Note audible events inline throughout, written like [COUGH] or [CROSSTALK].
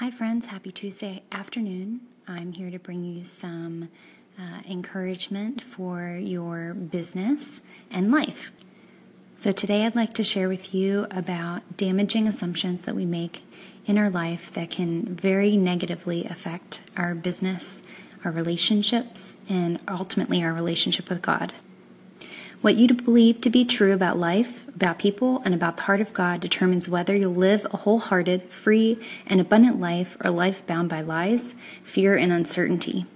Hi, friends. Happy Tuesday afternoon. I'm here to bring you some uh, encouragement for your business and life. So, today I'd like to share with you about damaging assumptions that we make in our life that can very negatively affect our business, our relationships, and ultimately our relationship with God. What you believe to be true about life, about people, and about the heart of God determines whether you'll live a wholehearted, free, and abundant life or a life bound by lies, fear, and uncertainty.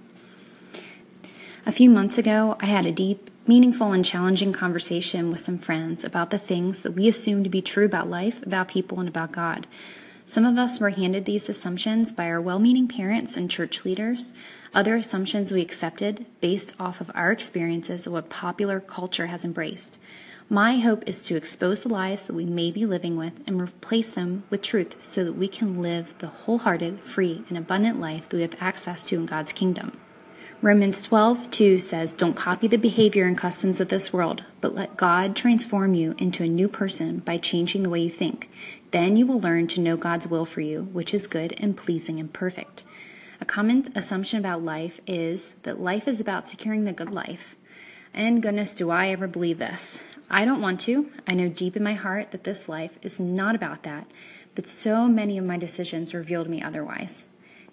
A few months ago, I had a deep, meaningful, and challenging conversation with some friends about the things that we assume to be true about life, about people, and about God. Some of us were handed these assumptions by our well meaning parents and church leaders. Other assumptions we accepted based off of our experiences of what popular culture has embraced. My hope is to expose the lies that we may be living with and replace them with truth so that we can live the wholehearted, free, and abundant life that we have access to in God's kingdom. Romans 12, 2 says, Don't copy the behavior and customs of this world, but let God transform you into a new person by changing the way you think. Then you will learn to know God's will for you, which is good and pleasing and perfect. A common assumption about life is that life is about securing the good life. And goodness, do I ever believe this? I don't want to. I know deep in my heart that this life is not about that, but so many of my decisions revealed me otherwise.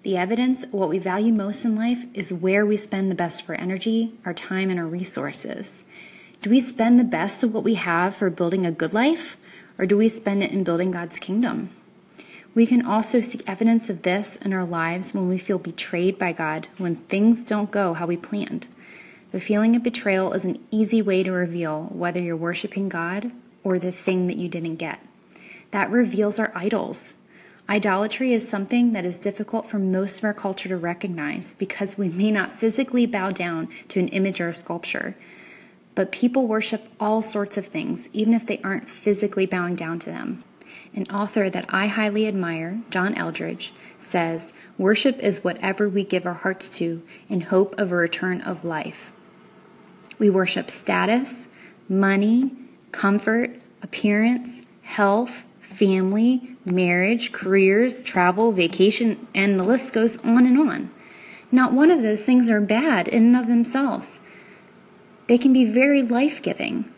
The evidence, what we value most in life, is where we spend the best of our energy, our time, and our resources. Do we spend the best of what we have for building a good life, or do we spend it in building God's kingdom? We can also see evidence of this in our lives when we feel betrayed by God, when things don't go how we planned. The feeling of betrayal is an easy way to reveal whether you're worshiping God or the thing that you didn't get. That reveals our idols. Idolatry is something that is difficult for most of our culture to recognize because we may not physically bow down to an image or a sculpture. But people worship all sorts of things, even if they aren't physically bowing down to them. An author that I highly admire, John Eldredge, says Worship is whatever we give our hearts to in hope of a return of life. We worship status, money, comfort, appearance, health, family, marriage, careers, travel, vacation, and the list goes on and on. Not one of those things are bad in and of themselves. They can be very life giving,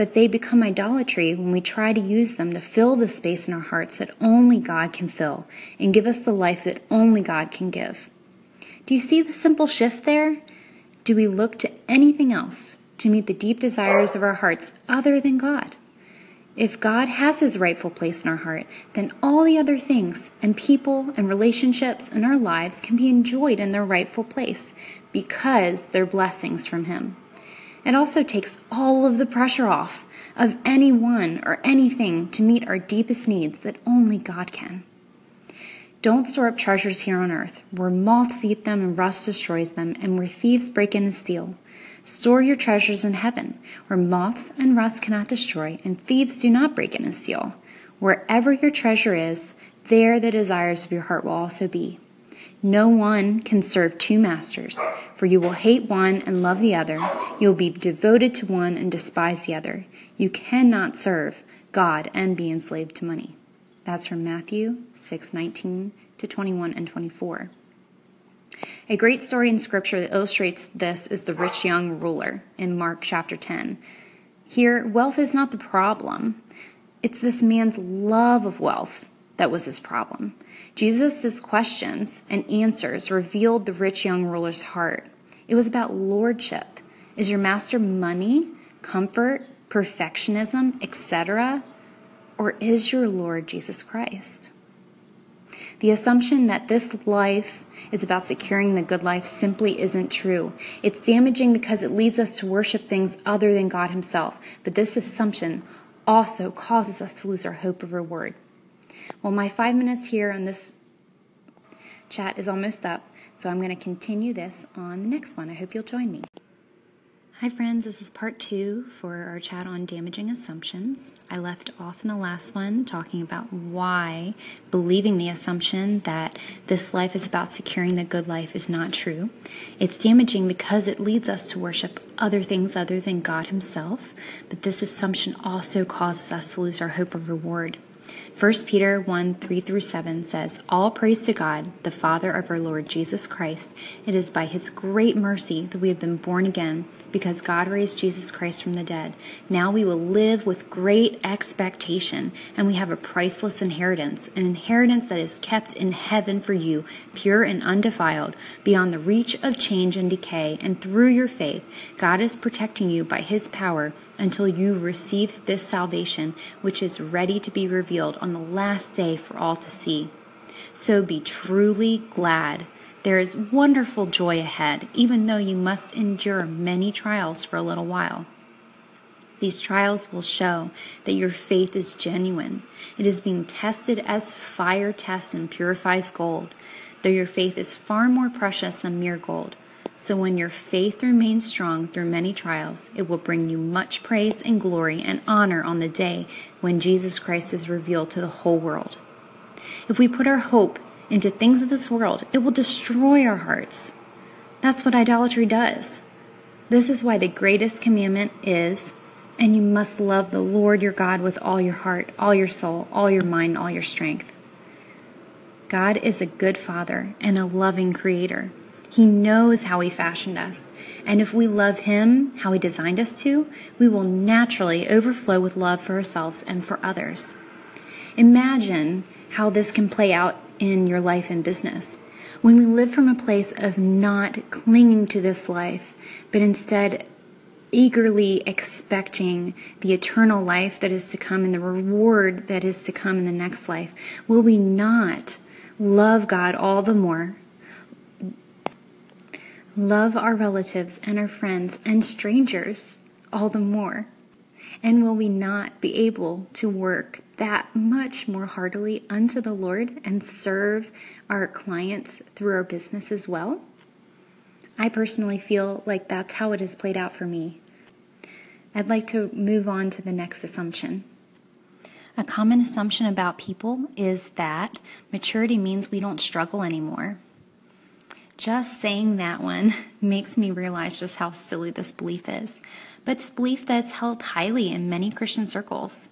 but they become idolatry when we try to use them to fill the space in our hearts that only God can fill and give us the life that only God can give. Do you see the simple shift there? Do we look to anything else to meet the deep desires of our hearts other than God? If God has his rightful place in our heart, then all the other things and people and relationships in our lives can be enjoyed in their rightful place because they're blessings from him. It also takes all of the pressure off of anyone or anything to meet our deepest needs that only God can. Don't store up treasures here on earth, where moths eat them and rust destroys them, and where thieves break in and steal. Store your treasures in heaven, where moths and rust cannot destroy, and thieves do not break in and steal. Wherever your treasure is, there the desires of your heart will also be. No one can serve two masters, for you will hate one and love the other. You will be devoted to one and despise the other. You cannot serve God and be enslaved to money. That's from Matthew 6:19 to 21 and 24. A great story in Scripture that illustrates this is the rich young ruler in Mark chapter 10. Here, wealth is not the problem, it's this man's love of wealth that was his problem. Jesus' questions and answers revealed the rich young ruler's heart. It was about lordship. Is your master money, comfort, perfectionism, etc.? Or is your Lord Jesus Christ? The assumption that this life is about securing the good life simply isn't true. It's damaging because it leads us to worship things other than God Himself. But this assumption also causes us to lose our hope of reward. Well, my five minutes here on this chat is almost up, so I'm going to continue this on the next one. I hope you'll join me. Hi, friends. This is part two for our chat on damaging assumptions. I left off in the last one talking about why believing the assumption that this life is about securing the good life is not true. It's damaging because it leads us to worship other things other than God Himself, but this assumption also causes us to lose our hope of reward. 1 Peter 1 3 through 7 says, All praise to God, the Father of our Lord Jesus Christ. It is by his great mercy that we have been born again because God raised Jesus Christ from the dead. Now we will live with great expectation, and we have a priceless inheritance, an inheritance that is kept in heaven for you, pure and undefiled, beyond the reach of change and decay. And through your faith, God is protecting you by his power until you receive this salvation, which is ready to be revealed on the last day for all to see. So be truly glad there is wonderful joy ahead, even though you must endure many trials for a little while. These trials will show that your faith is genuine. It is being tested as fire tests and purifies gold, though your faith is far more precious than mere gold. So when your faith remains strong through many trials, it will bring you much praise and glory and honor on the day when Jesus Christ is revealed to the whole world. If we put our hope into things of this world, it will destroy our hearts. That's what idolatry does. This is why the greatest commandment is, and you must love the Lord your God with all your heart, all your soul, all your mind, all your strength. God is a good Father and a loving Creator. He knows how He fashioned us, and if we love Him how He designed us to, we will naturally overflow with love for ourselves and for others. Imagine how this can play out in your life and business. When we live from a place of not clinging to this life, but instead eagerly expecting the eternal life that is to come and the reward that is to come in the next life, will we not love God all the more? Love our relatives and our friends and strangers all the more? And will we not be able to work that much more heartily unto the Lord and serve our clients through our business as well? I personally feel like that's how it has played out for me. I'd like to move on to the next assumption. A common assumption about people is that maturity means we don't struggle anymore. Just saying that one [LAUGHS] makes me realize just how silly this belief is. But it's a belief that's held highly in many Christian circles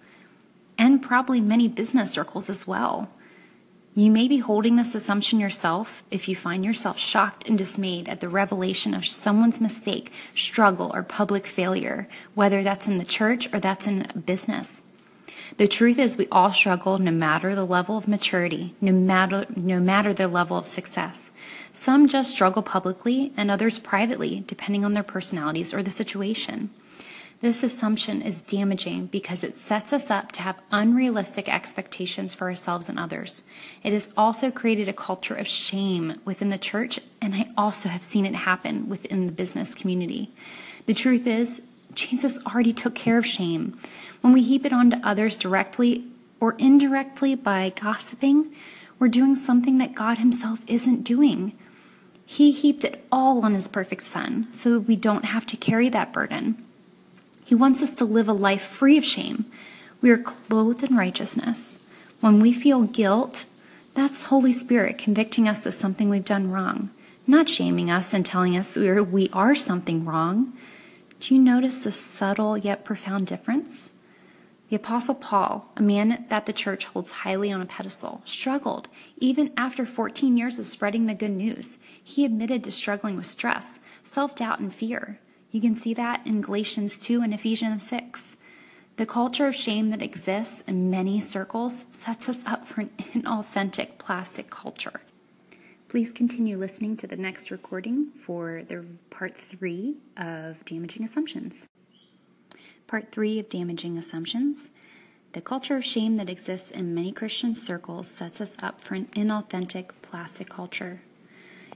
and probably many business circles as well. You may be holding this assumption yourself if you find yourself shocked and dismayed at the revelation of someone's mistake, struggle, or public failure, whether that's in the church or that's in business. The truth is we all struggle no matter the level of maturity, no matter no matter the level of success. Some just struggle publicly and others privately, depending on their personalities or the situation. This assumption is damaging because it sets us up to have unrealistic expectations for ourselves and others. It has also created a culture of shame within the church, and I also have seen it happen within the business community. The truth is, Jesus already took care of shame. When we heap it onto others directly or indirectly by gossiping, we're doing something that God Himself isn't doing. He heaped it all on His perfect Son so that we don't have to carry that burden. He wants us to live a life free of shame. We are clothed in righteousness. When we feel guilt, that's Holy Spirit convicting us of something we've done wrong, not shaming us and telling us we are, we are something wrong. Do you notice a subtle yet profound difference? The Apostle Paul, a man that the church holds highly on a pedestal, struggled even after 14 years of spreading the good news. He admitted to struggling with stress, self doubt, and fear. You can see that in Galatians 2 and Ephesians 6. The culture of shame that exists in many circles sets us up for an [LAUGHS] inauthentic plastic culture. Please continue listening to the next recording for the part three of damaging assumptions. Part three of damaging assumptions. The culture of shame that exists in many Christian circles sets us up for an inauthentic plastic culture.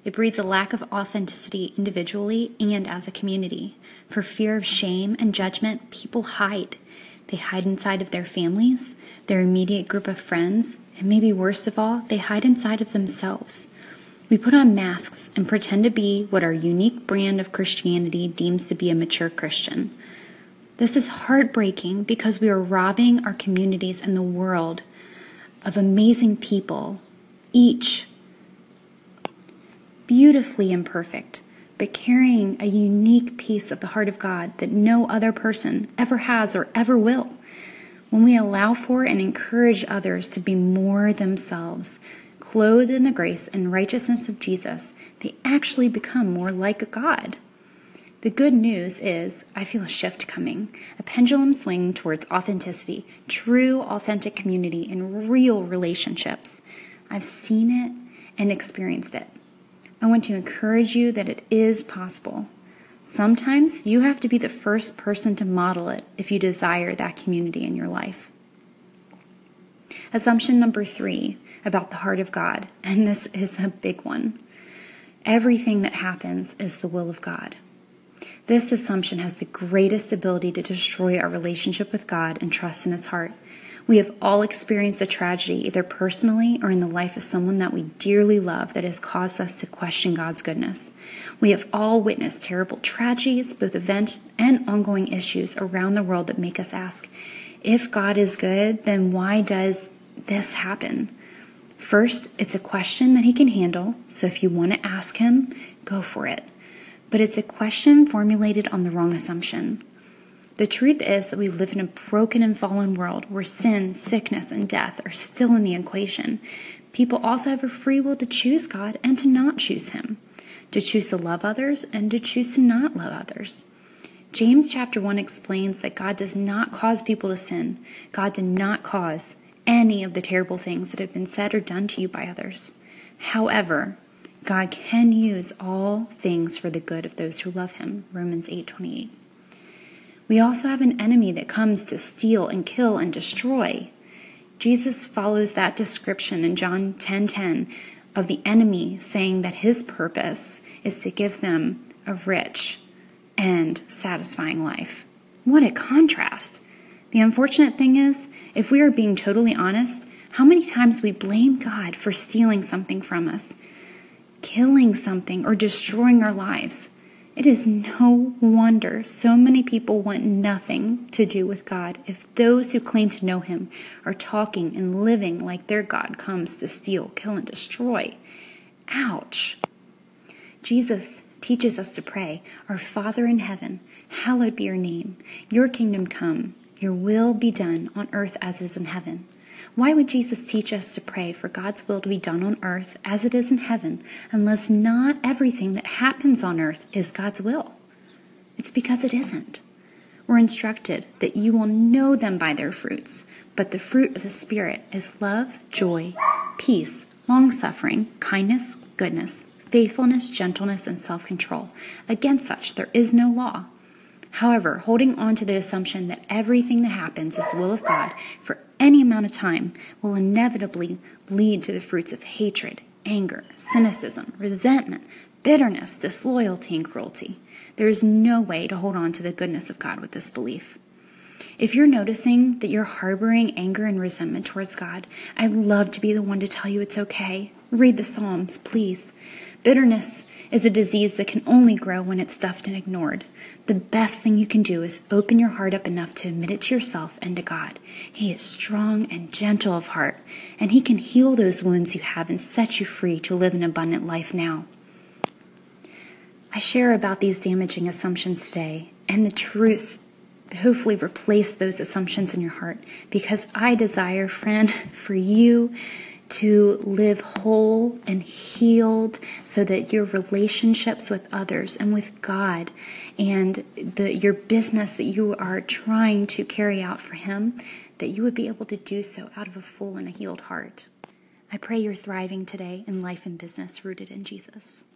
It breeds a lack of authenticity individually and as a community. For fear of shame and judgment, people hide. They hide inside of their families, their immediate group of friends, and maybe worst of all, they hide inside of themselves. We put on masks and pretend to be what our unique brand of Christianity deems to be a mature Christian. This is heartbreaking because we are robbing our communities and the world of amazing people, each beautifully imperfect, but carrying a unique piece of the heart of God that no other person ever has or ever will. When we allow for and encourage others to be more themselves, clothed in the grace and righteousness of Jesus, they actually become more like God. The good news is, I feel a shift coming, a pendulum swing towards authenticity, true authentic community, and real relationships. I've seen it and experienced it. I want to encourage you that it is possible. Sometimes you have to be the first person to model it if you desire that community in your life. Assumption number three about the heart of God, [LAUGHS] and this is a big one. Everything that happens is the will of God. This assumption has the greatest ability to destroy our relationship with God and trust in His heart. We have all experienced a tragedy, either personally or in the life of someone that we dearly love, that has caused us to question God's goodness. We have all witnessed terrible tragedies, both events and ongoing issues around the world that make us ask if God is good, then why does this happen? First, it's a question that He can handle, so if you want to ask Him, go for it but it's a question formulated on the wrong assumption. The truth is that we live in a broken and fallen world where sin, sickness, and death are still in the equation. People also have a free will to choose God and to not choose Him, to choose to love others and to choose to not love others. James chapter 1 explains that God does not cause people to sin. God did not cause any of the terrible things that have been said or done to you by others. However, God can use all things for the good of those who love him. Romans 8:28. We also have an enemy that comes to steal and kill and destroy. Jesus follows that description in John 10:10 of the enemy saying that his purpose is to give them a rich and satisfying life. What a contrast. The unfortunate thing is, if we are being totally honest, how many times we blame God for stealing something from us killing something or destroying our lives. It is no wonder so many people want nothing to do with God if those who claim to know Him are talking and living like their God comes to steal, kill, and destroy. Ouch. Jesus teaches us to pray, Our Father in heaven, hallowed be your name. Your kingdom come, your will be done on earth as is in heaven. Why would Jesus teach us to pray for God's will to be done on earth as it is in heaven, unless not everything that happens on earth is God's will? It's because it isn't. We're instructed that you will know them by their fruits, but the fruit of the Spirit is love, joy, peace, long suffering, kindness, goodness, faithfulness, gentleness, and self control. Against such there is no law. However, holding on to the assumption that everything that happens is the will of God for any amount of time will inevitably lead to the fruits of hatred, anger, cynicism, resentment, bitterness, disloyalty, and cruelty. There is no way to hold on to the goodness of God with this belief. If you're noticing that you're harboring anger and resentment towards God, I'd love to be the one to tell you it's okay. Read the Psalms, please. Bitterness is a disease that can only grow when it's stuffed and ignored. The best thing you can do is open your heart up enough to admit it to yourself and to God. He is strong and gentle of heart, and He can heal those wounds you have and set you free to live an abundant life now. I share about these damaging assumptions today and the truths hopefully replace those assumptions in your heart because I desire, friend, [LAUGHS] for you to live whole and healed so that your relationships with others and with God and the, your business that you are trying to carry out for Him, that you would be able to do so out of a full and a healed heart. I pray you're thriving today in life and business rooted in Jesus.